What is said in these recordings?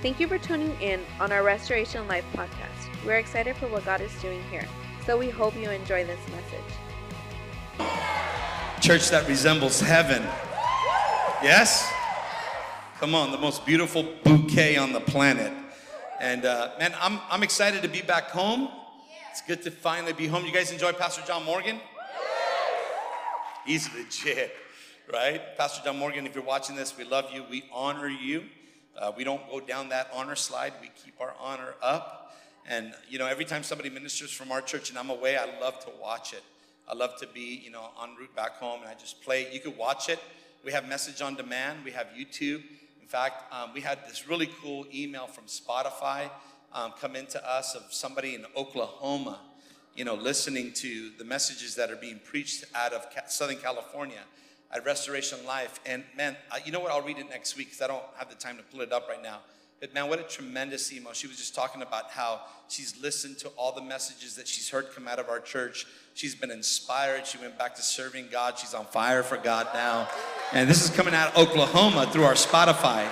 Thank you for tuning in on our Restoration Life podcast. We're excited for what God is doing here, so we hope you enjoy this message. Church that resembles heaven. Yes? Come on, the most beautiful bouquet on the planet. And uh, man, I'm, I'm excited to be back home. It's good to finally be home. You guys enjoy Pastor John Morgan? He's legit, right? Pastor John Morgan, if you're watching this, we love you. We honor you. Uh, we don't go down that honor slide. We keep our honor up. And, you know, every time somebody ministers from our church and I'm away, I love to watch it. I love to be, you know, en route back home and I just play. You could watch it. We have message on demand. We have YouTube. In fact, um, we had this really cool email from Spotify um, come into us of somebody in Oklahoma, you know, listening to the messages that are being preached out of Southern California at Restoration Life. And man, uh, you know what? I'll read it next week because I don't have the time to pull it up right now. But man, what a tremendous email. She was just talking about how she's listened to all the messages that she's heard come out of our church. She's been inspired. She went back to serving God. She's on fire for God now. And this is coming out of Oklahoma through our Spotify,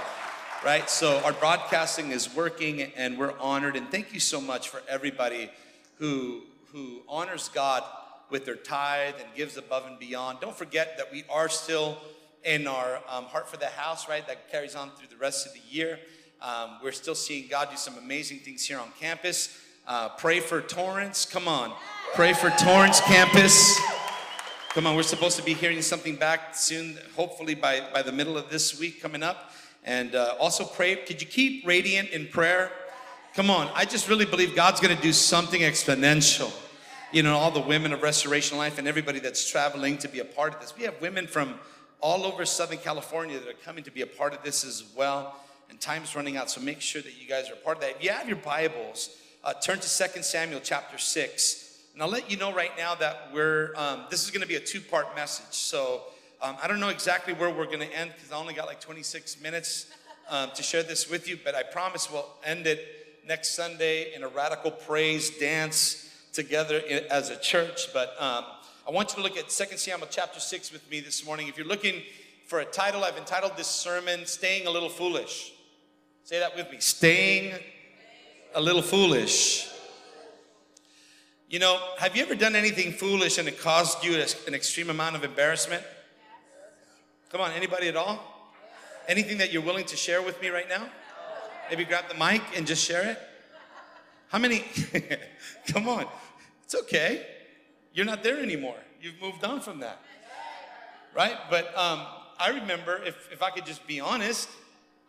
right? So our broadcasting is working and we're honored. And thank you so much for everybody who, who honors God with their tithe and gives above and beyond. Don't forget that we are still in our um, Heart for the House, right? That carries on through the rest of the year. Um, we're still seeing God do some amazing things here on campus. Uh, pray for Torrance. Come on. Pray for Torrance campus. Come on, we're supposed to be hearing something back soon, hopefully by, by the middle of this week coming up. And uh, also pray, could you keep radiant in prayer? Come on, I just really believe God's gonna do something exponential you know, all the women of Restoration Life and everybody that's traveling to be a part of this. We have women from all over Southern California that are coming to be a part of this as well. And time's running out, so make sure that you guys are a part of that. If you have your Bibles, uh, turn to 2 Samuel chapter 6. And I'll let you know right now that we're, um, this is gonna be a two part message. So um, I don't know exactly where we're gonna end because I only got like 26 minutes um, to share this with you, but I promise we'll end it next Sunday in a radical praise dance together as a church. But um, I want you to look at 2 Samuel chapter 6 with me this morning. If you're looking for a title, I've entitled this sermon, Staying a Little Foolish. Say that with me Staying a Little Foolish. You know, have you ever done anything foolish and it caused you an extreme amount of embarrassment? Come on, anybody at all? Anything that you're willing to share with me right now? Maybe grab the mic and just share it. How many? Come on. It's okay. You're not there anymore. You've moved on from that. Right? But um, I remember, if, if I could just be honest,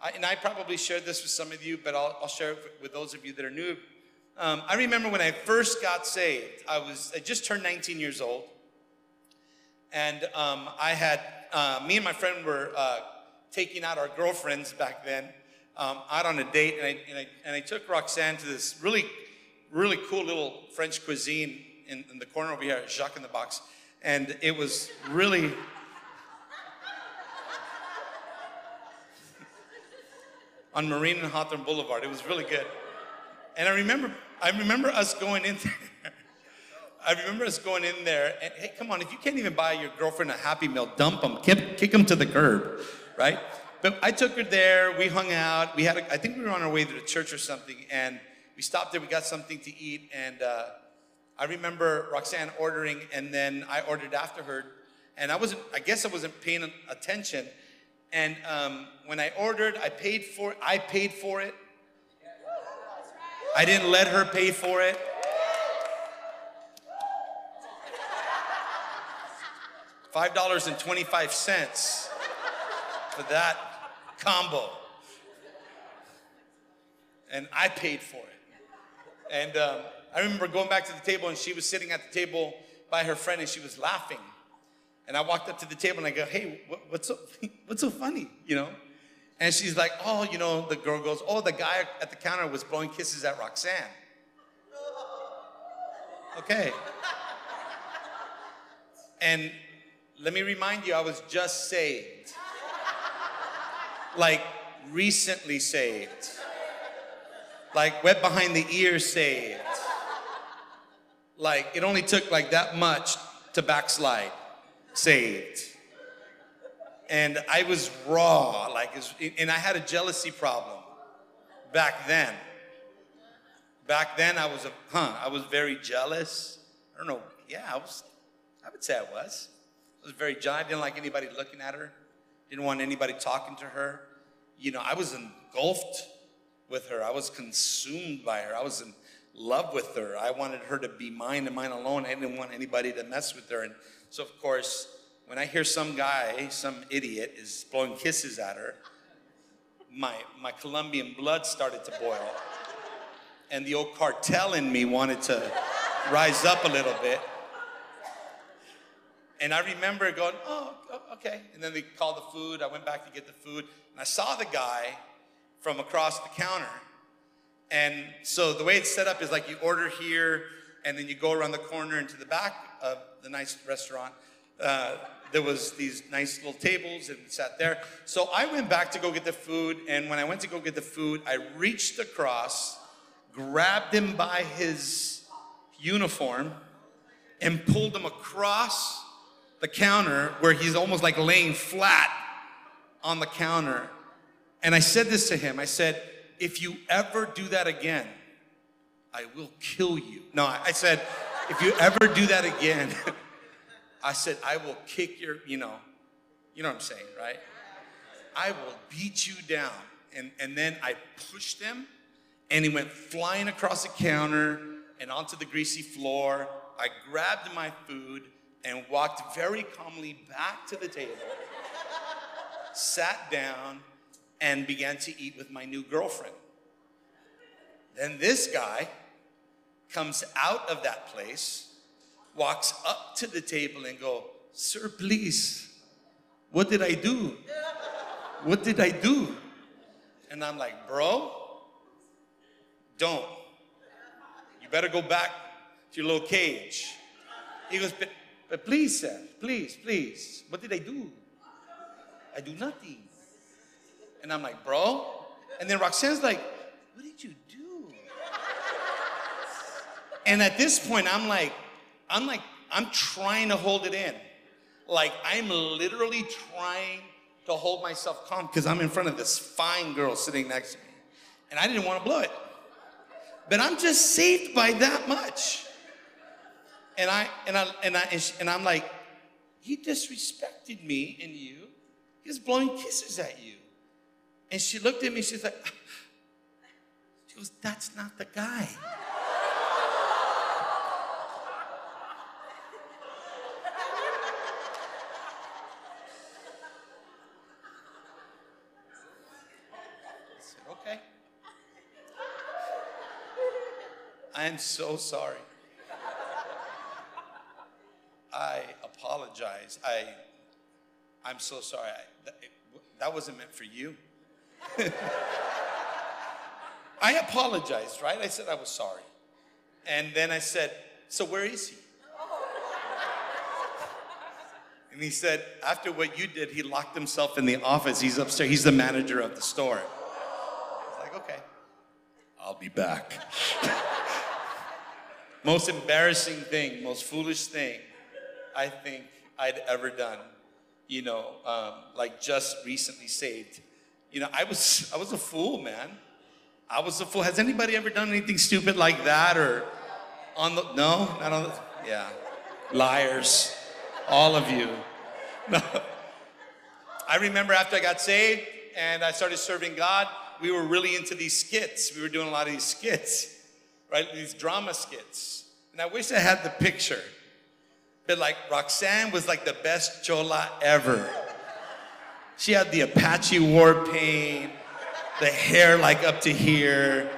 I, and I probably shared this with some of you, but I'll, I'll share it with those of you that are new. Um, I remember when I first got saved, I was I just turned 19 years old, and um, I had uh, me and my friend were uh, taking out our girlfriends back then um, out on a date, and I, and I, and I took Roxanne to this really really cool little French cuisine in, in the corner over here, Jacques in the Box. And it was really. on Marine and Hawthorne Boulevard. It was really good. And I remember, I remember us going in there. I remember us going in there, and hey, come on, if you can't even buy your girlfriend a Happy Meal, dump them, kick, kick them to the curb, right? But I took her there, we hung out, we had, a, I think we were on our way to the church or something, and we stopped there, we got something to eat, and uh, I remember Roxanne ordering, and then I ordered after her, and I wasn't, I guess I wasn't paying attention. And um, when I ordered, I paid for, I paid for it. I didn't let her pay for it. Five dollars and twenty-five cents for that combo, and I paid for it. And um, I remember going back to the table, and she was sitting at the table by her friend, and she was laughing. And I walked up to the table and I go, "Hey, what, what's so what's so funny?" You know. And she's like, "Oh, you know." The girl goes, "Oh, the guy at the counter was blowing kisses at Roxanne." Okay. And let me remind you, I was just saved. Like recently saved like wet behind the ears saved. Like it only took like that much to backslide, saved. And I was raw, like, and I had a jealousy problem back then. Back then, I was a huh. I was very jealous. I don't know. Yeah, I was. I would say I was. I was very jealous. I didn't like anybody looking at her. Didn't want anybody talking to her. You know, I was engulfed with her. I was consumed by her. I was in love with her. I wanted her to be mine and mine alone. I didn't want anybody to mess with her. And so, of course, when I hear some guy, some idiot, is blowing kisses at her, my, my Colombian blood started to boil. And the old cartel in me wanted to rise up a little bit. And I remember going, oh, okay. And then they called the food. I went back to get the food. And I saw the guy from across the counter. And so the way it's set up is like you order here, and then you go around the corner into the back of the nice restaurant. Uh, there was these nice little tables and sat there. So I went back to go get the food, and when I went to go get the food, I reached across, grabbed him by his uniform, and pulled him across the counter where he's almost like laying flat on the counter. And I said this to him I said, If you ever do that again, I will kill you. No, I said, If you ever do that again, I said, I will kick your, you know, you know what I'm saying, right? I will beat you down. And, and then I pushed him, and he went flying across the counter and onto the greasy floor. I grabbed my food and walked very calmly back to the table, sat down, and began to eat with my new girlfriend. Then this guy comes out of that place, walks up to the table and go, "Sir, please, what did I do? What did I do?" And I'm like, "Bro, don't. You better go back to your little cage." He goes, "But, please, sir, please, please, what did I do? I do nothing." And I'm like, "Bro," and then Roxanne's like, "What did you do?" And at this point, I'm like, I'm like, I'm trying to hold it in. Like, I'm literally trying to hold myself calm because I'm in front of this fine girl sitting next to me. And I didn't want to blow it. But I'm just saved by that much. And I and I and I and, I'm like, he disrespected me and you. He's blowing kisses at you. And she looked at me, she's like, she goes, that's not the guy. I am so sorry. Apologize. I, I'm so sorry. I, that, that wasn't meant for you. I apologized, right? I said I was sorry. And then I said, So where is he? And he said, After what you did, he locked himself in the office. He's upstairs. He's the manager of the store. I was like, Okay, I'll be back. most embarrassing thing, most foolish thing I think I'd ever done, you know, um, like just recently saved. You know, I was I was a fool, man. I was a fool. Has anybody ever done anything stupid like that or on the no, not on the yeah. Liars. All of you. No. I remember after I got saved and I started serving God, we were really into these skits. We were doing a lot of these skits, right? These drama skits. And I wish I had the picture. But like Roxanne was like the best chola ever. She had the Apache war paint, the hair like up to here,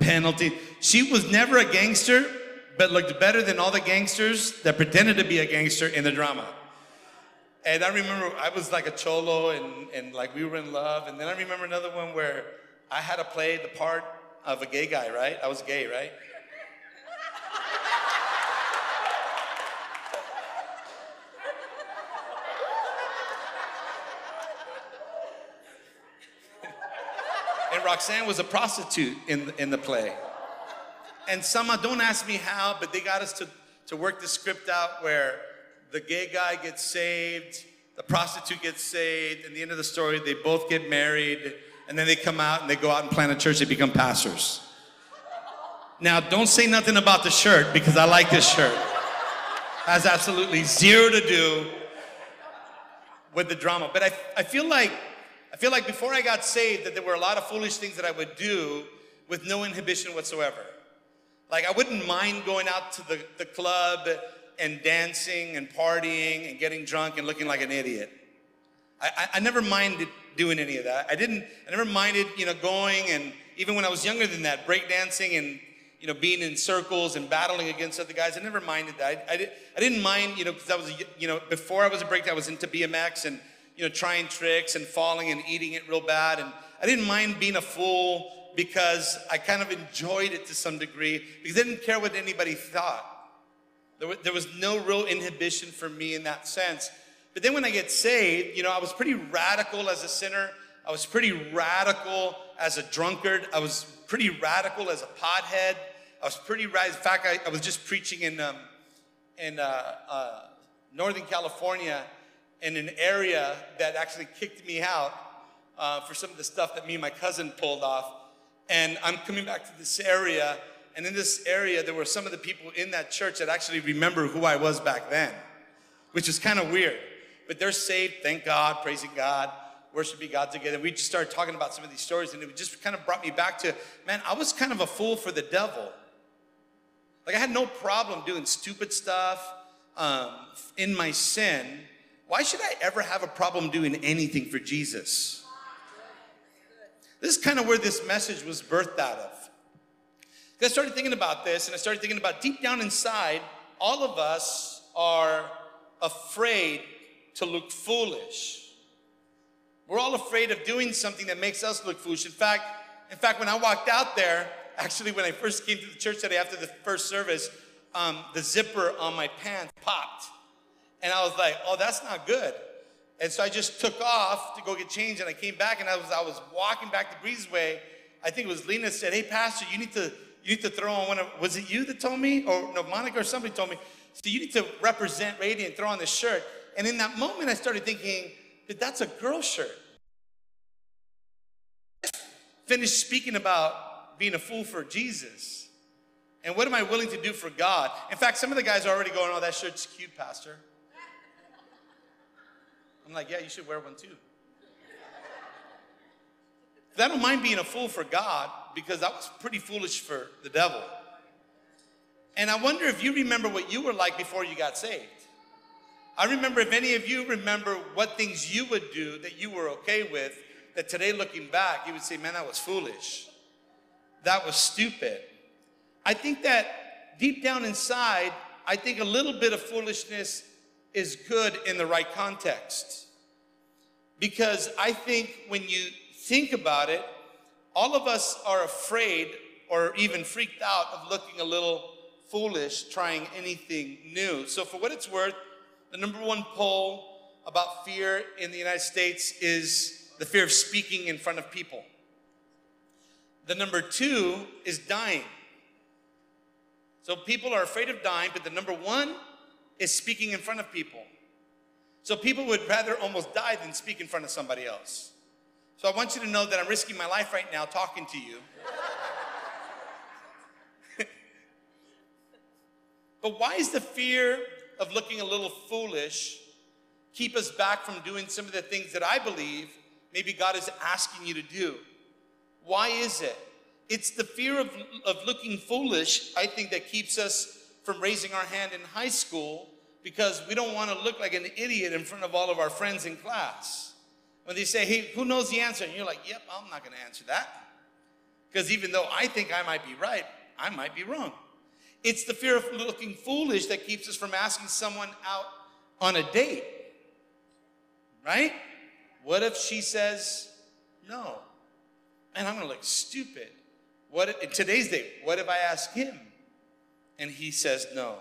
penalty. She was never a gangster, but looked better than all the gangsters that pretended to be a gangster in the drama. And I remember I was like a cholo and, and like we were in love. And then I remember another one where I had to play the part of a gay guy, right? I was gay, right? And Roxanne was a prostitute in, in the play. And somehow, don't ask me how, but they got us to, to work the script out where the gay guy gets saved, the prostitute gets saved, and the end of the story, they both get married, and then they come out and they go out and plant a church, they become pastors. Now, don't say nothing about the shirt because I like this shirt. Has absolutely zero to do with the drama. But I, I feel like I feel like before I got saved that there were a lot of foolish things that I would do with no inhibition whatsoever. Like I wouldn't mind going out to the, the club and dancing and partying and getting drunk and looking like an idiot. I, I, I never minded doing any of that. I didn't, I never minded, you know, going and even when I was younger than that, breakdancing and, you know, being in circles and battling against other guys. I never minded that. I, I, did, I didn't mind, you know, because I was, you know, before I was a break, I was into BMX and, you know, trying tricks and falling and eating it real bad. And I didn't mind being a fool because I kind of enjoyed it to some degree because I didn't care what anybody thought. There was, there was no real inhibition for me in that sense. But then when I get saved, you know, I was pretty radical as a sinner. I was pretty radical as a drunkard. I was pretty radical as a pothead. I was pretty radical. In fact, I, I was just preaching in, um, in uh, uh, Northern California in an area that actually kicked me out uh, for some of the stuff that me and my cousin pulled off. And I'm coming back to this area, and in this area, there were some of the people in that church that actually remember who I was back then, which is kind of weird. But they're saved, thank God, praising God, worshiping God together. We just started talking about some of these stories, and it just kind of brought me back to, man, I was kind of a fool for the devil. Like I had no problem doing stupid stuff um, in my sin. Why should I ever have a problem doing anything for Jesus? This is kind of where this message was birthed out of. I started thinking about this and I started thinking about deep down inside, all of us are afraid to look foolish. We're all afraid of doing something that makes us look foolish. In fact, in fact, when I walked out there, actually when I first came to the church today after the first service, um, the zipper on my pants popped. And I was like, oh, that's not good. And so I just took off to go get changed, and I came back, and I was I was walking back to Breezeway. I think it was Lena said, "Hey, Pastor, you need to you need to throw on one of was it you that told me, or no, Monica or somebody told me, so you need to represent Radiant, throw on this shirt." And in that moment, I started thinking, that that's a girl shirt. Finished speaking about being a fool for Jesus. And what am I willing to do for God? In fact, some of the guys are already going, Oh, that shirt's cute, Pastor. I'm like, yeah, you should wear one too. I don't mind being a fool for God because I was pretty foolish for the devil. And I wonder if you remember what you were like before you got saved. I remember if any of you remember what things you would do that you were okay with, that today looking back, you would say, man, that was foolish. That was stupid. I think that deep down inside, I think a little bit of foolishness is good in the right context. Because I think when you think about it, all of us are afraid or even freaked out of looking a little foolish trying anything new. So, for what it's worth, the number one poll about fear in the United States is the fear of speaking in front of people. The number two is dying. So, people are afraid of dying, but the number one is speaking in front of people. So people would rather almost die than speak in front of somebody else. So I want you to know that I'm risking my life right now talking to you. but why is the fear of looking a little foolish keep us back from doing some of the things that I believe maybe God is asking you to do? Why is it? It's the fear of, of looking foolish, I think, that keeps us from raising our hand in high school because we don't want to look like an idiot in front of all of our friends in class. When they say, hey, who knows the answer? And you're like, yep, I'm not going to answer that. Because even though I think I might be right, I might be wrong. It's the fear of looking foolish that keeps us from asking someone out on a date. Right? What if she says no? And I'm going to look stupid. What if, in today's day, what if I ask him? And he says no.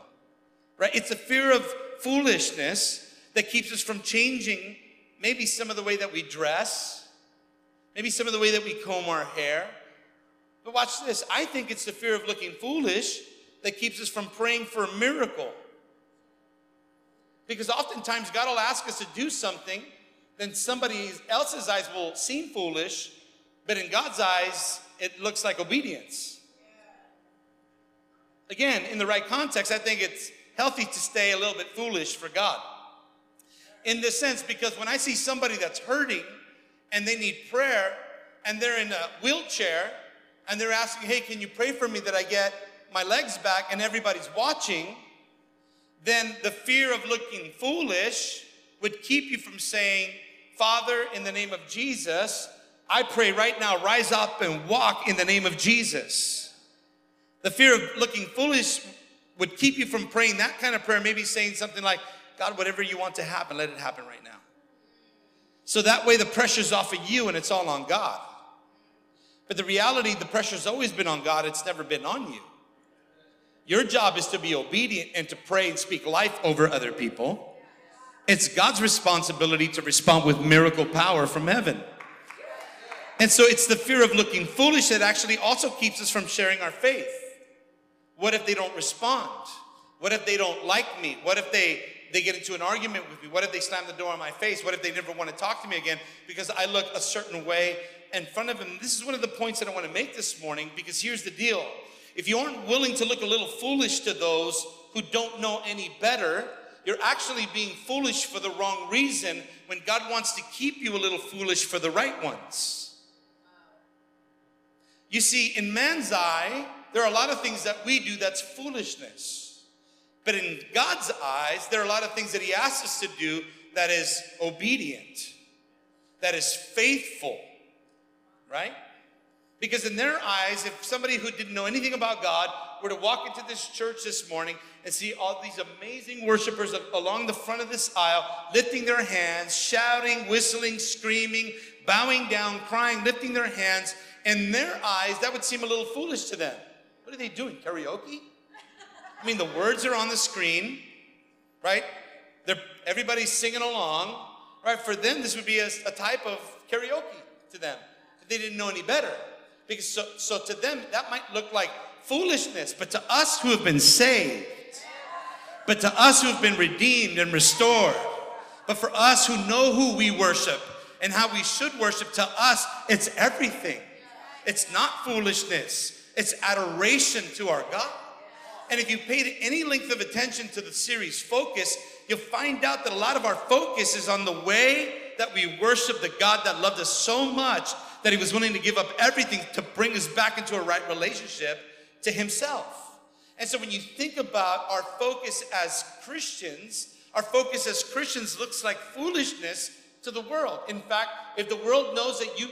Right? It's a fear of foolishness that keeps us from changing maybe some of the way that we dress, maybe some of the way that we comb our hair. But watch this. I think it's the fear of looking foolish that keeps us from praying for a miracle. Because oftentimes God will ask us to do something, then somebody else's eyes will seem foolish, But in God's eyes, it looks like obedience. Again, in the right context, I think it's healthy to stay a little bit foolish for God. In this sense, because when I see somebody that's hurting and they need prayer and they're in a wheelchair and they're asking, hey, can you pray for me that I get my legs back and everybody's watching, then the fear of looking foolish would keep you from saying, Father, in the name of Jesus, I pray right now, rise up and walk in the name of Jesus. The fear of looking foolish would keep you from praying that kind of prayer, maybe saying something like, God, whatever you want to happen, let it happen right now. So that way the pressure's off of you and it's all on God. But the reality, the pressure's always been on God, it's never been on you. Your job is to be obedient and to pray and speak life over other people. It's God's responsibility to respond with miracle power from heaven. And so it's the fear of looking foolish that actually also keeps us from sharing our faith. What if they don't respond? What if they don't like me? What if they they get into an argument with me? What if they slam the door in my face? What if they never want to talk to me again because I look a certain way in front of them? This is one of the points that I want to make this morning because here's the deal. If you aren't willing to look a little foolish to those who don't know any better, you're actually being foolish for the wrong reason when God wants to keep you a little foolish for the right ones. You see, in man's eye, there are a lot of things that we do that's foolishness. But in God's eyes, there are a lot of things that He asks us to do that is obedient, that is faithful, right? Because in their eyes, if somebody who didn't know anything about God were to walk into this church this morning and see all these amazing worshipers along the front of this aisle, lifting their hands, shouting, whistling, screaming, bowing down, crying, lifting their hands, in their eyes, that would seem a little foolish to them. What are they doing? Karaoke? I mean, the words are on the screen, right? They're, everybody's singing along, right? For them, this would be a, a type of karaoke to them. They didn't know any better. Because so, so to them, that might look like foolishness, but to us who have been saved, but to us who have been redeemed and restored, but for us who know who we worship and how we should worship, to us, it's everything. It's not foolishness, it's adoration to our God. And if you paid any length of attention to the series Focus, you'll find out that a lot of our focus is on the way that we worship the God that loved us so much that he was willing to give up everything to bring us back into a right relationship to himself. And so when you think about our focus as Christians, our focus as Christians looks like foolishness to the world. In fact, if the world knows that you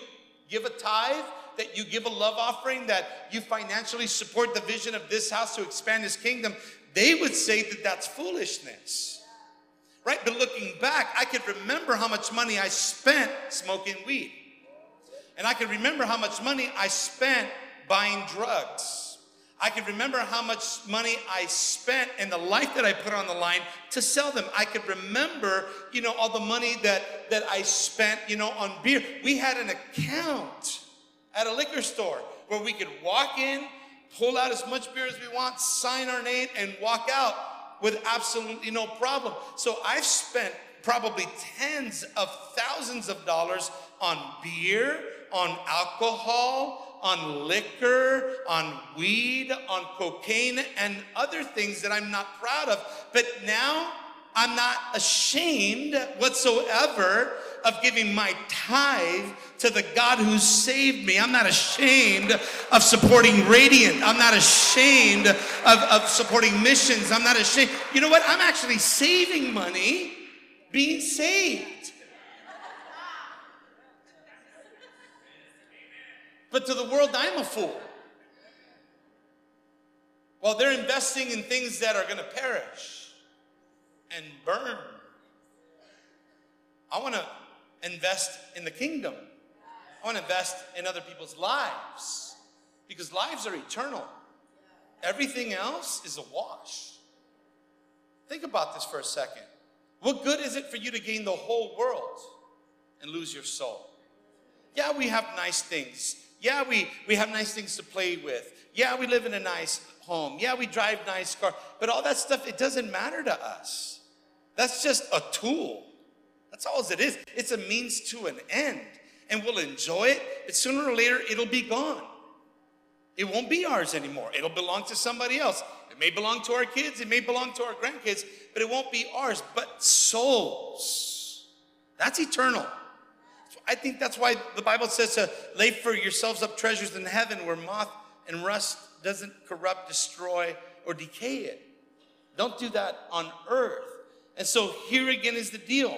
give a tithe, that you give a love offering, that you financially support the vision of this house to expand his kingdom, they would say that that's foolishness. Right? But looking back, I could remember how much money I spent smoking weed. And I can remember how much money I spent buying drugs. I can remember how much money I spent and the life that I put on the line to sell them. I could remember, you know, all the money that, that I spent, you know, on beer. We had an account at a liquor store where we could walk in, pull out as much beer as we want, sign our name, and walk out with absolutely no problem. So I've spent probably tens of thousands of dollars on beer, on alcohol, on liquor, on weed, on cocaine, and other things that I'm not proud of. But now I'm not ashamed whatsoever of giving my tithe to the God who saved me. I'm not ashamed of supporting Radiant. I'm not ashamed of, of supporting missions. I'm not ashamed. You know what? I'm actually saving money being saved. But to the world, I'm a fool. While they're investing in things that are going to perish and burn, I want to invest in the kingdom. I want to invest in other people's lives because lives are eternal. Everything else is a wash. Think about this for a second. What good is it for you to gain the whole world and lose your soul? Yeah, we have nice things. Yeah, we, we have nice things to play with. Yeah, we live in a nice home. Yeah, we drive nice car. But all that stuff, it doesn't matter to us. That's just a tool. That's all it is. It's a means to an end. And we'll enjoy it, but sooner or later it'll be gone. It won't be ours anymore. It'll belong to somebody else. It may belong to our kids, it may belong to our grandkids, but it won't be ours. But souls, that's eternal. I think that's why the Bible says to lay for yourselves up treasures in heaven where moth and rust doesn't corrupt, destroy, or decay it. Don't do that on earth. And so here again is the deal.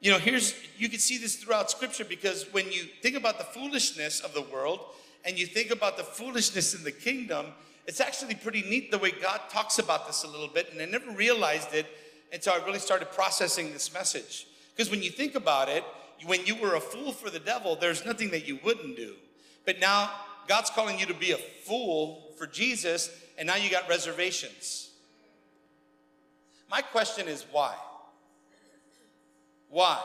You know, here's, you can see this throughout scripture because when you think about the foolishness of the world and you think about the foolishness in the kingdom, it's actually pretty neat the way God talks about this a little bit. And I never realized it until I really started processing this message. Because when you think about it, when you were a fool for the devil, there's nothing that you wouldn't do. But now God's calling you to be a fool for Jesus, and now you got reservations. My question is why? Why?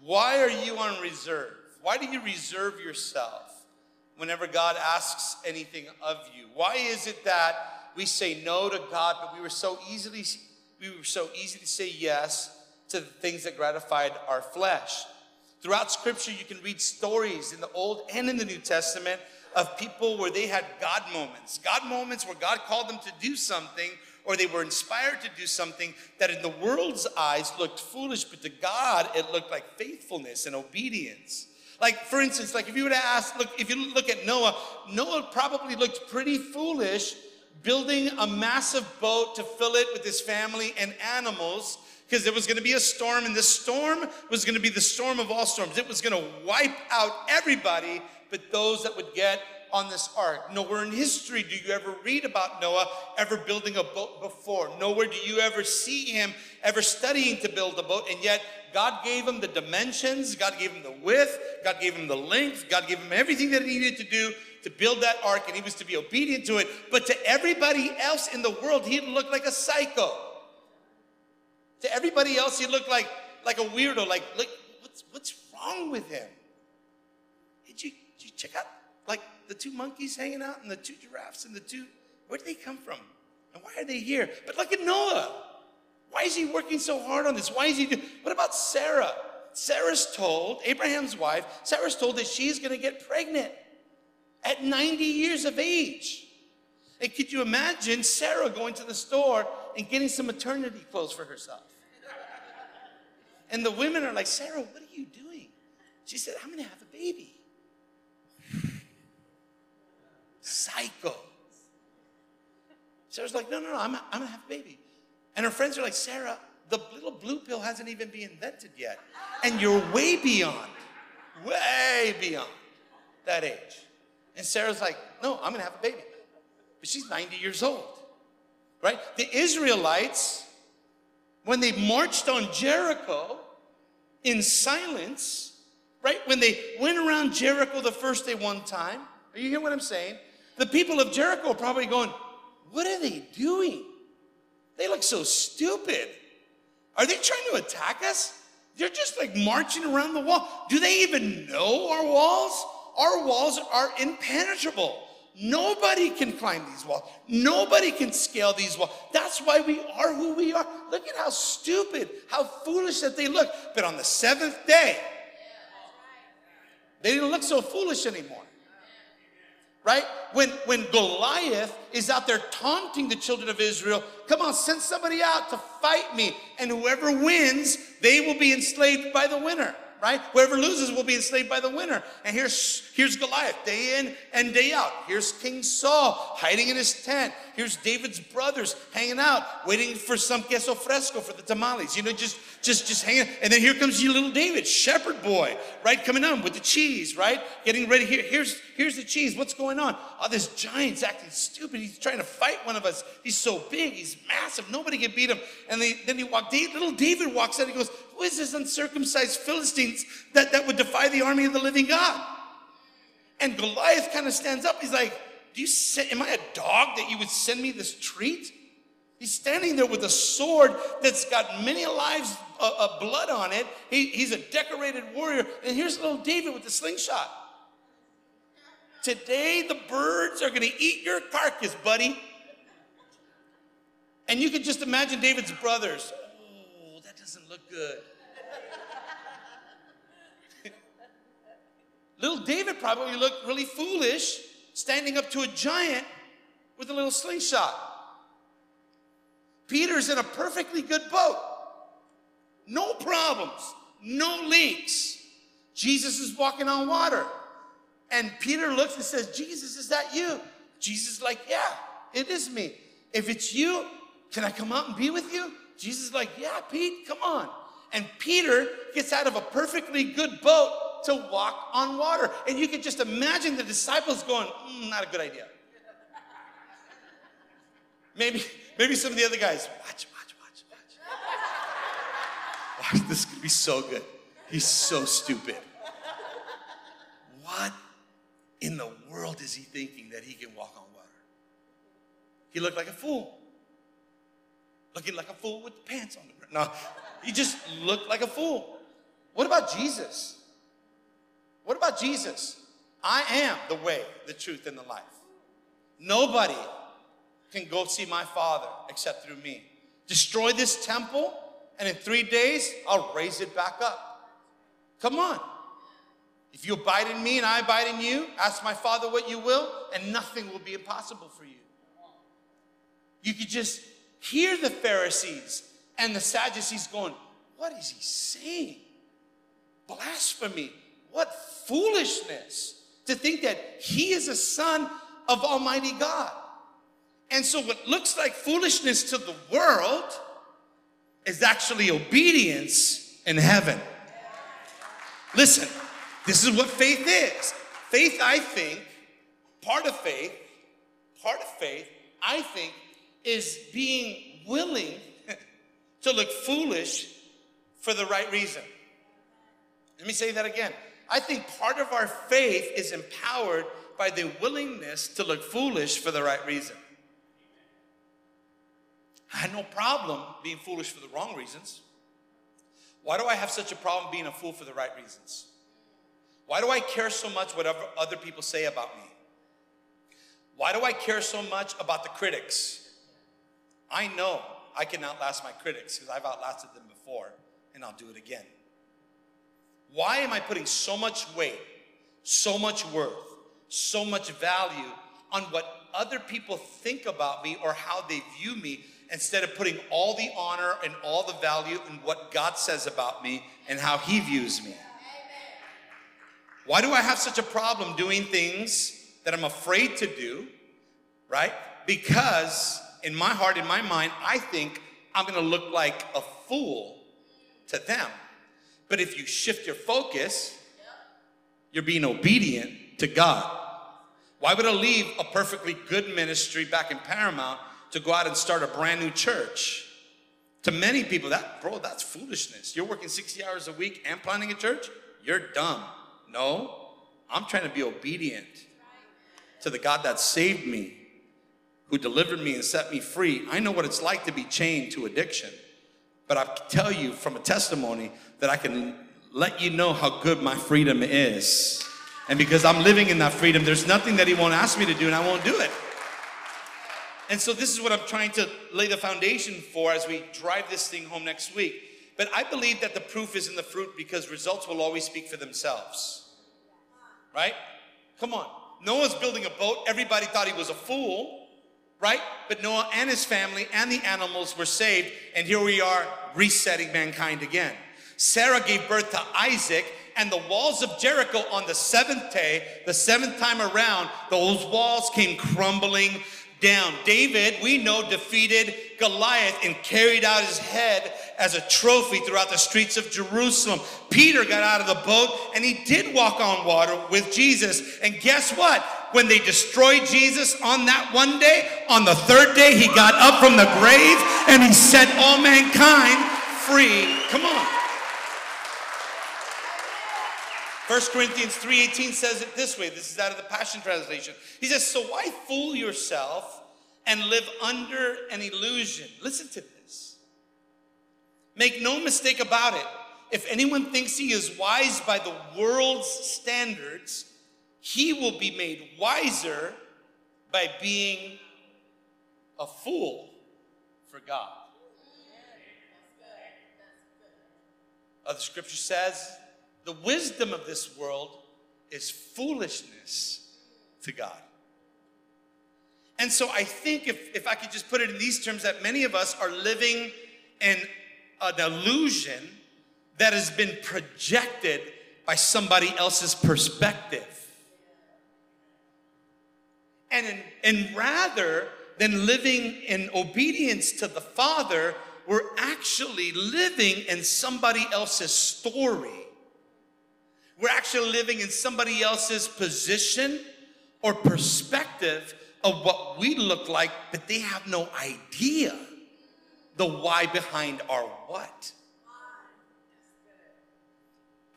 Why are you on reserve? Why do you reserve yourself whenever God asks anything of you? Why is it that we say no to God, but we were so easily we were so easy to say yes to the things that gratified our flesh? Throughout scripture, you can read stories in the Old and in the New Testament of people where they had God moments. God moments where God called them to do something or they were inspired to do something that in the world's eyes looked foolish, but to God it looked like faithfulness and obedience. Like, for instance, like if you were to ask, look, if you look at Noah, Noah probably looked pretty foolish building a massive boat to fill it with his family and animals because there was going to be a storm, and this storm was going to be the storm of all storms. It was going to wipe out everybody but those that would get on this ark. Nowhere in history do you ever read about Noah ever building a boat before. Nowhere do you ever see him ever studying to build a boat. And yet, God gave him the dimensions, God gave him the width, God gave him the length, God gave him everything that he needed to do to build that ark, and he was to be obedient to it. But to everybody else in the world, he looked like a psycho. To everybody else, he looked like, like a weirdo, like, like what's, what's wrong with him? Did you, did you check out like the two monkeys hanging out and the two giraffes and the two, where did they come from? And why are they here? But look at Noah. Why is he working so hard on this? Why is he doing, what about Sarah? Sarah's told, Abraham's wife, Sarah's told that she's gonna get pregnant at 90 years of age. And could you imagine Sarah going to the store and getting some maternity clothes for herself? And the women are like, Sarah, what are you doing? She said, I'm gonna have a baby. Psycho. Sarah's like, no, no, no, I'm, I'm gonna have a baby. And her friends are like, Sarah, the little blue pill hasn't even been invented yet. And you're way beyond, way beyond that age. And Sarah's like, no, I'm gonna have a baby. But she's 90 years old, right? The Israelites, when they marched on Jericho in silence, right? When they went around Jericho the first day one time, are you hearing what I'm saying? The people of Jericho are probably going, What are they doing? They look so stupid. Are they trying to attack us? They're just like marching around the wall. Do they even know our walls? Our walls are impenetrable. Nobody can climb these walls. Nobody can scale these walls. That's why we are who we are. Look at how stupid, how foolish that they look. But on the seventh day, they didn't look so foolish anymore right? When, when Goliath is out there taunting the children of Israel, come on, send somebody out to fight me. And whoever wins, they will be enslaved by the winner right? Whoever loses will be enslaved by the winner. And here's, here's Goliath, day in and day out. Here's King Saul hiding in his tent. Here's David's brothers hanging out, waiting for some queso fresco for the tamales. You know, just just just hanging. And then here comes you little David, shepherd boy, right? Coming on with the cheese, right? Getting ready. Here, here's here's the cheese. What's going on? Oh, this giant's acting stupid. He's trying to fight one of us. He's so big. He's massive. Nobody can beat him. And they, then he walked. Little David walks out. He goes, who is this uncircumcised Philistines that, that would defy the army of the living God? And Goliath kind of stands up. He's like, Do you send, am I a dog that you would send me this treat? He's standing there with a sword that's got many lives of uh, uh, blood on it. He, he's a decorated warrior. And here's little David with the slingshot. Today, the birds are going to eat your carcass, buddy. And you can just imagine David's brothers doesn't look good. Little David probably looked really foolish standing up to a giant with a little slingshot. Peter's in a perfectly good boat. No problems, no leaks. Jesus is walking on water. And Peter looks and says, Jesus, is that you? Jesus is like, Yeah, it is me. If it's you, can I come out and be with you? Jesus is like, Yeah, Pete, come on. And Peter gets out of a perfectly good boat to walk on water. And you can just imagine the disciples going, mm, Not a good idea. Maybe, maybe some of the other guys, watch, watch, watch, watch. Watch, this could be so good. He's so stupid. What in the world is he thinking that he can walk on water? He looked like a fool. Looking like a fool with the pants on the ground. No, he just looked like a fool. What about Jesus? What about Jesus? I am the way, the truth, and the life. Nobody can go see my Father except through me. Destroy this temple, and in three days, I'll raise it back up. Come on. If you abide in me and I abide in you, ask my Father what you will, and nothing will be impossible for you. You could just hear the Pharisees and the Sadducees going, What is he saying? Blasphemy. What foolishness to think that he is a son of Almighty God. And so, what looks like foolishness to the world is actually obedience in heaven. Listen, this is what faith is. Faith, I think, part of faith, part of faith, I think, is being willing to look foolish for the right reason. Let me say that again. I think part of our faith is empowered by the willingness to look foolish for the right reason. I had no problem being foolish for the wrong reasons. Why do I have such a problem being a fool for the right reasons? Why do I care so much what other people say about me? Why do I care so much about the critics? I know I can outlast my critics because I've outlasted them before and I'll do it again. Why am I putting so much weight, so much worth, so much value on what other people think about me or how they view me instead of putting all the honor and all the value in what God says about me and how He views me? Why do I have such a problem doing things that I'm afraid to do, right? Because in my heart, in my mind, I think I'm gonna look like a fool to them. But if you shift your focus, you're being obedient to God. Why would I leave a perfectly good ministry back in Paramount to go out and start a brand new church? To many people, that bro, that's foolishness. You're working 60 hours a week and planning a church? You're dumb. No, I'm trying to be obedient to the God that saved me, who delivered me and set me free. I know what it's like to be chained to addiction. But I tell you from a testimony that I can let you know how good my freedom is. And because I'm living in that freedom, there's nothing that He won't ask me to do, and I won't do it. And so, this is what I'm trying to lay the foundation for as we drive this thing home next week. But I believe that the proof is in the fruit because results will always speak for themselves. Right? Come on. Noah's building a boat. Everybody thought he was a fool right? But Noah and his family and the animals were saved, and here we are resetting mankind again. Sarah gave birth to Isaac, and the walls of Jericho on the seventh day, the seventh time around, those walls came crumbling down. David, we know, defeated Goliath and carried out his head as a trophy throughout the streets of Jerusalem. Peter got out of the boat and he did walk on water with Jesus. And guess what? When they destroyed Jesus on that one day, on the third day, he got up from the grave and he set all mankind free. Come on. 1 Corinthians 3:18 says it this way. This is out of the Passion Translation. He says, "So why fool yourself and live under an illusion?" Listen to this. Make no mistake about it. If anyone thinks he is wise by the world's standards, he will be made wiser by being a fool for God. Uh, the scripture says the wisdom of this world is foolishness to God. And so I think if, if I could just put it in these terms, that many of us are living in an illusion that has been projected by somebody else's perspective. And, in, and rather than living in obedience to the Father, we're actually living in somebody else's story. We're actually living in somebody else's position or perspective of what we look like, but they have no idea the why behind our what.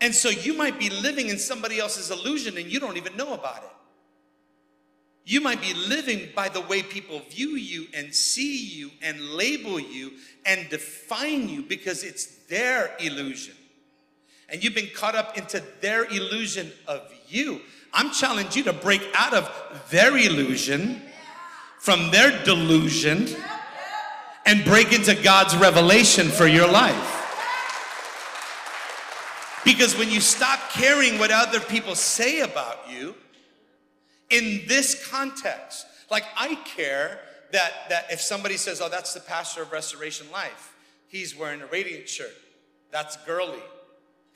And so you might be living in somebody else's illusion and you don't even know about it. You might be living by the way people view you and see you and label you and define you because it's their illusion. And you've been caught up into their illusion of you. I'm challenging you to break out of their illusion, from their delusion, and break into God's revelation for your life. Because when you stop caring what other people say about you, in this context, like I care that, that if somebody says, oh, that's the pastor of Restoration Life, he's wearing a radiant shirt, that's girly.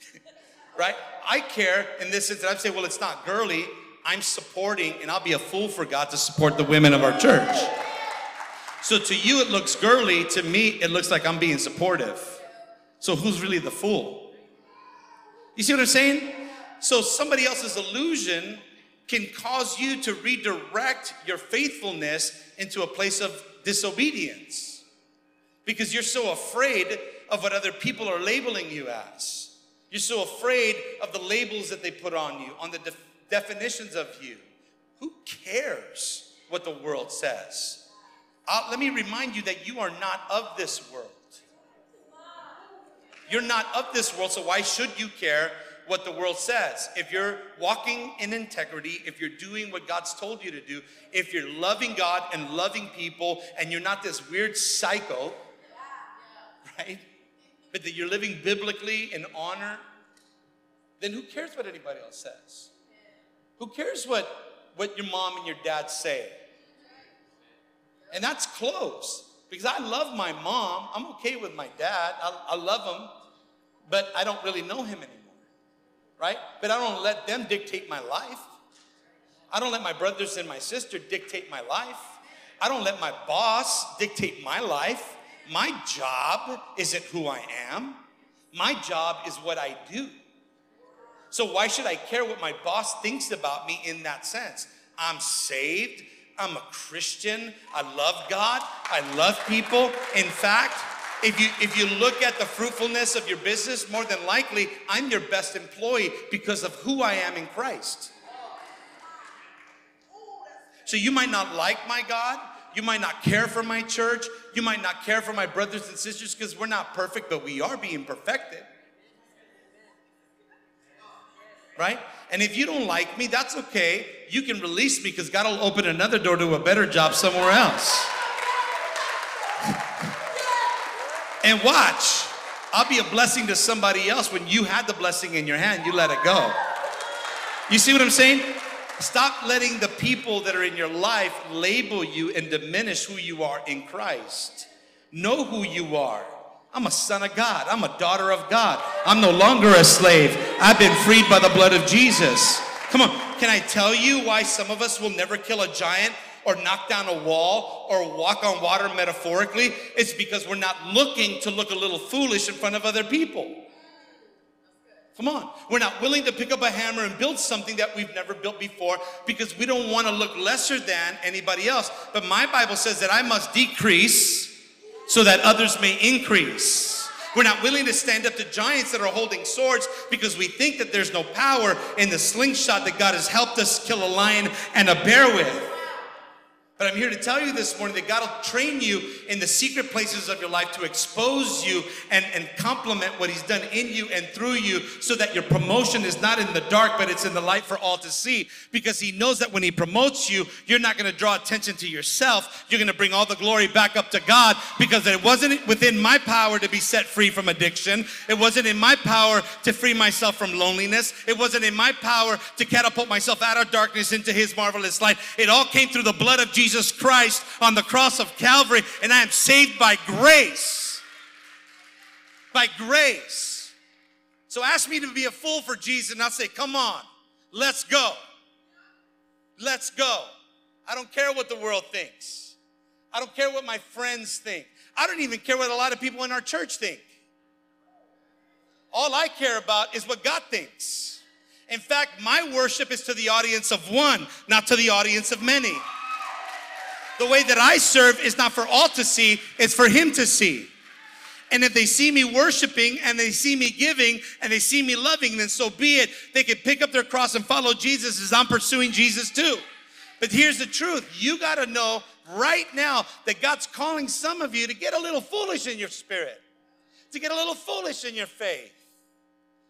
right? I care in this sense that I'm saying, well, it's not girly. I'm supporting, and I'll be a fool for God to support the women of our church. So to you, it looks girly. To me, it looks like I'm being supportive. So who's really the fool? You see what I'm saying? So somebody else's illusion can cause you to redirect your faithfulness into a place of disobedience because you're so afraid of what other people are labeling you as. You're so afraid of the labels that they put on you, on the def- definitions of you. Who cares what the world says? Uh, let me remind you that you are not of this world. You're not of this world, so why should you care what the world says? If you're walking in integrity, if you're doing what God's told you to do, if you're loving God and loving people, and you're not this weird psycho, right? But that you're living biblically in honor, then who cares what anybody else says? Who cares what, what your mom and your dad say? And that's close because I love my mom. I'm okay with my dad. I, I love him but I don't really know him anymore, right? But I don't let them dictate my life. I don't let my brothers and my sister dictate my life. I don't let my boss dictate my life. My job isn't who I am. My job is what I do. So why should I care what my boss thinks about me in that sense? I'm saved. I'm a Christian. I love God. I love people. In fact, if you if you look at the fruitfulness of your business, more than likely I'm your best employee because of who I am in Christ. So you might not like my God, you might not care for my church, you might not care for my brothers and sisters because we're not perfect, but we are being perfected. Right? And if you don't like me, that's okay. You can release me because God will open another door to a better job somewhere else. And watch, I'll be a blessing to somebody else when you had the blessing in your hand, you let it go. You see what I'm saying? Stop letting the people that are in your life label you and diminish who you are in Christ. Know who you are. I'm a son of God. I'm a daughter of God. I'm no longer a slave. I've been freed by the blood of Jesus. Come on, can I tell you why some of us will never kill a giant or knock down a wall or walk on water metaphorically. It's because we're not looking to look a little foolish in front of other people. Come on. We're not willing to pick up a hammer and build something that we've never built before because we don't want to look lesser than anybody else. But my Bible says that I must decrease so that others may increase. We're not willing to stand up to giants that are holding swords because we think that there's no power in the slingshot that God has helped us kill a lion and a bear with. But I'm here to tell you this morning that God will train you in the secret places of your life to expose you and, and complement what He's done in you and through you so that your promotion is not in the dark, but it's in the light for all to see. Because He knows that when He promotes you, you're not going to draw attention to yourself. You're going to bring all the glory back up to God because it wasn't within my power to be set free from addiction. It wasn't in my power to free myself from loneliness. It wasn't in my power to catapult myself out of darkness into His marvelous light. It all came through the blood of Jesus. Jesus Christ on the cross of Calvary, and I am saved by grace. By grace. So ask me to be a fool for Jesus, and I'll say, Come on, let's go. Let's go. I don't care what the world thinks. I don't care what my friends think. I don't even care what a lot of people in our church think. All I care about is what God thinks. In fact, my worship is to the audience of one, not to the audience of many. The way that I serve is not for all to see, it's for Him to see. And if they see me worshiping and they see me giving and they see me loving, then so be it. They can pick up their cross and follow Jesus as I'm pursuing Jesus too. But here's the truth you got to know right now that God's calling some of you to get a little foolish in your spirit, to get a little foolish in your faith.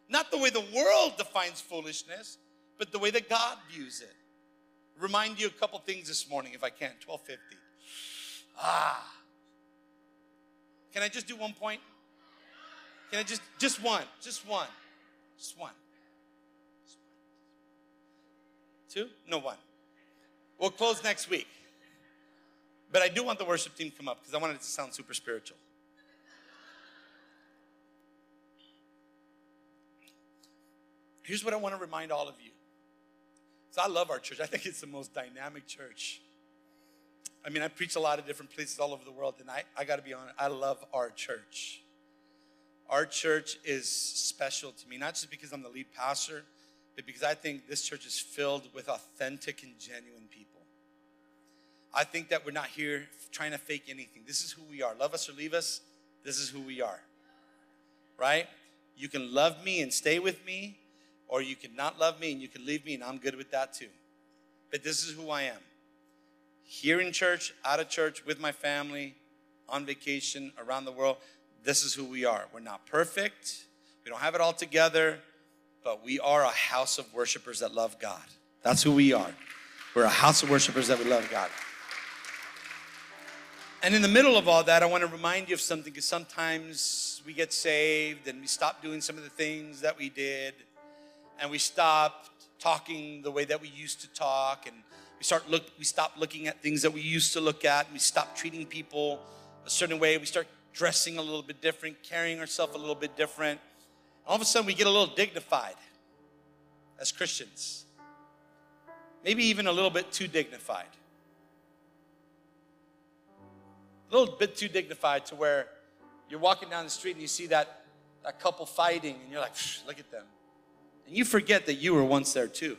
Not the way the world defines foolishness, but the way that God views it remind you a couple things this morning if I can. 1250. Ah. Can I just do one point? Can I just just one? Just one. Just one. Two? No one. We'll close next week. But I do want the worship team to come up because I want it to sound super spiritual. Here's what I want to remind all of you so I love our church. I think it's the most dynamic church. I mean, I preach a lot of different places all over the world, and I, I got to be honest, I love our church. Our church is special to me, not just because I'm the lead pastor, but because I think this church is filled with authentic and genuine people. I think that we're not here trying to fake anything. This is who we are. Love us or leave us, this is who we are. Right? You can love me and stay with me, or you can not love me and you can leave me, and I'm good with that too. But this is who I am. Here in church, out of church, with my family, on vacation, around the world, this is who we are. We're not perfect, we don't have it all together, but we are a house of worshipers that love God. That's who we are. We're a house of worshipers that we love God. And in the middle of all that, I want to remind you of something because sometimes we get saved and we stop doing some of the things that we did and we stop talking the way that we used to talk and we start look we stop looking at things that we used to look at and we stop treating people a certain way. We start dressing a little bit different carrying ourselves a little bit different. All of a sudden we get a little dignified as christians. Maybe even a little bit too dignified. A little bit too dignified to where you're walking down the street and you see that that couple fighting and you're like look at them you forget that you were once there too.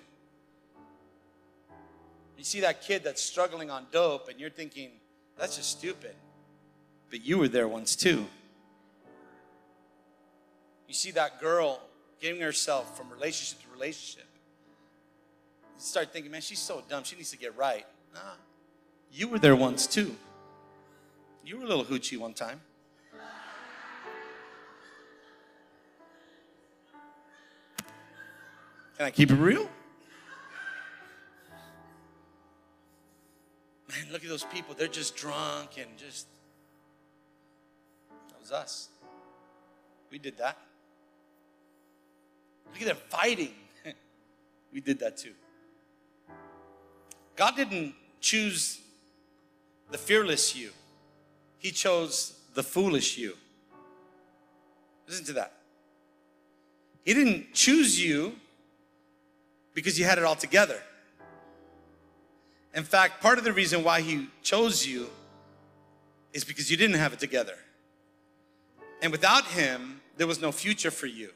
You see that kid that's struggling on dope, and you're thinking, that's just stupid. But you were there once too. You see that girl giving herself from relationship to relationship. You start thinking, man, she's so dumb. She needs to get right. Nah, you were there once too. You were a little hoochie one time. Can I keep it real? Man, look at those people. They're just drunk and just. That was us. We did that. Look at them fighting. we did that too. God didn't choose the fearless you, He chose the foolish you. Listen to that. He didn't choose you because you had it all together. In fact, part of the reason why he chose you is because you didn't have it together. And without him, there was no future for you.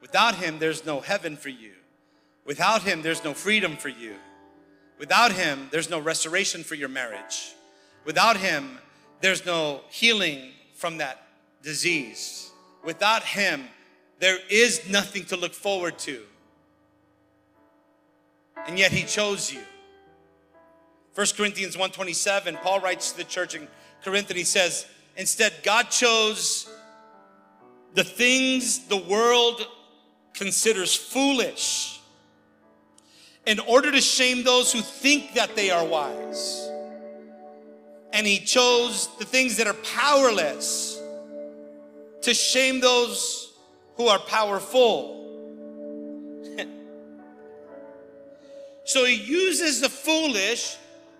Without him, there's no heaven for you. Without him, there's no freedom for you. Without him, there's no restoration for your marriage. Without him, there's no healing from that disease. Without him, there is nothing to look forward to and yet He chose you. 1 Corinthians 1:27, Paul writes to the church in Corinth and he says, instead, God chose the things the world considers foolish in order to shame those who think that they are wise. And he chose the things that are powerless to shame those who are powerful. So he uses the foolish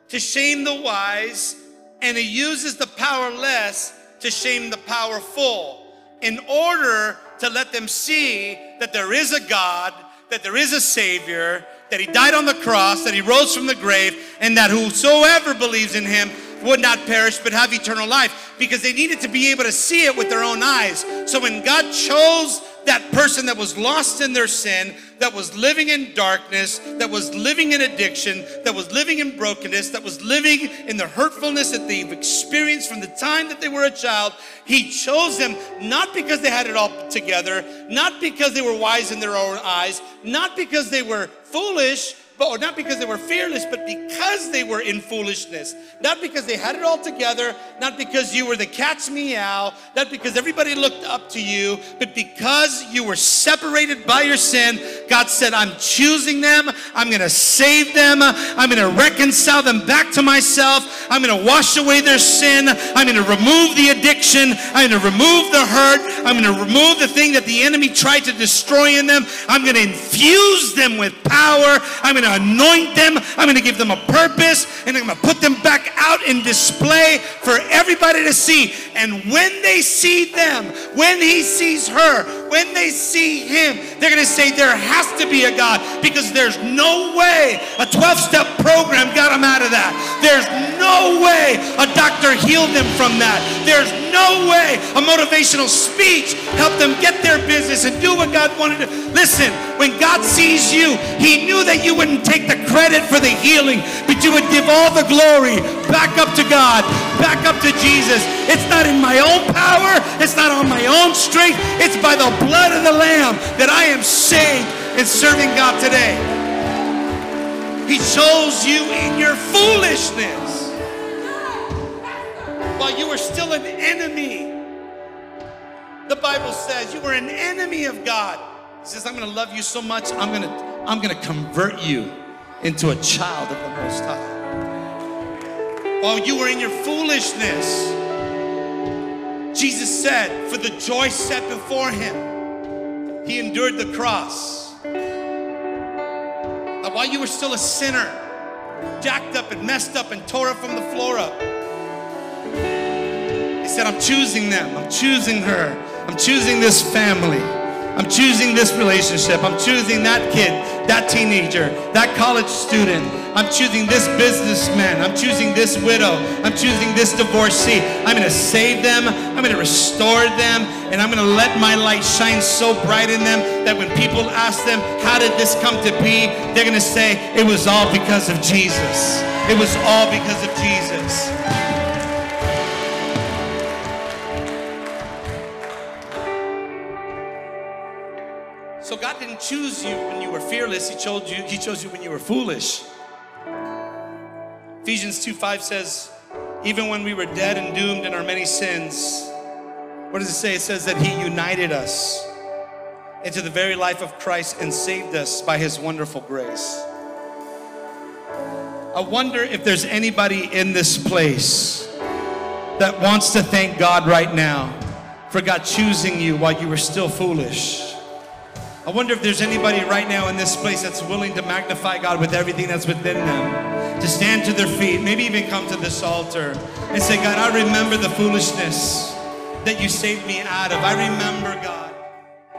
to shame the wise, and he uses the powerless to shame the powerful in order to let them see that there is a God, that there is a Savior, that He died on the cross, that He rose from the grave, and that whosoever believes in Him would not perish but have eternal life because they needed to be able to see it with their own eyes. So when God chose that person that was lost in their sin, that was living in darkness, that was living in addiction, that was living in brokenness, that was living in the hurtfulness that they've experienced from the time that they were a child. He chose them not because they had it all together, not because they were wise in their own eyes, not because they were foolish, but not because they were fearless, but because they were in foolishness. Not because they had it all together, not because you were the cat's meow, not because everybody looked up to you, but because you were separated by your sin. God said, I'm choosing them, I'm gonna save them, I'm gonna reconcile them back to myself, I'm gonna wash away their sin, I'm gonna remove the addiction, I'm gonna remove the hurt, I'm gonna remove the thing that the enemy tried to destroy in them, I'm gonna infuse them with power, I'm gonna to anoint them. I'm going to give them a purpose and I'm going to put them back out in display for everybody to see. And when they see them, when he sees her, when they see him, they're going to say, There has to be a God because there's no way a 12 step program got them out of that. There's no way a doctor healed them from that. There's no way a motivational speech helped them get their business and do what God wanted to. Listen, when God sees you, He knew that you wouldn't take the credit for the healing, but you would give all the glory back up to God, back up to Jesus. It's not in my own power, it's not on my own strength, it's by the blood of the Lamb that I am saved and serving God today. He chose you in your foolishness while you were still an enemy. The Bible says you were an enemy of God. He says, I'm to love you so much, I'm to, I'm to convert you into a child of the Most High. While you were in your foolishness, Jesus said, for the joy set before him, he endured the cross. And while you were still a sinner, jacked up and messed up and tore up from the floor up, he said, I'm choosing them. I'm choosing her. I'm choosing this family. I'm choosing this relationship. I'm choosing that kid, that teenager, that college student. I'm choosing this businessman. I'm choosing this widow. I'm choosing this divorcee. I'm going to save them. I'm going to restore them. And I'm going to let my light shine so bright in them that when people ask them, How did this come to be? they're going to say, It was all because of Jesus. It was all because of Jesus. So God didn't choose you when you were fearless. He chose you, He chose you when you were foolish. Ephesians 2 5 says, even when we were dead and doomed in our many sins, what does it say? It says that He united us into the very life of Christ and saved us by His wonderful grace. I wonder if there's anybody in this place that wants to thank God right now for God choosing you while you were still foolish. I wonder if there's anybody right now in this place that's willing to magnify God with everything that's within them, to stand to their feet, maybe even come to this altar and say, God, I remember the foolishness that you saved me out of. I remember, God.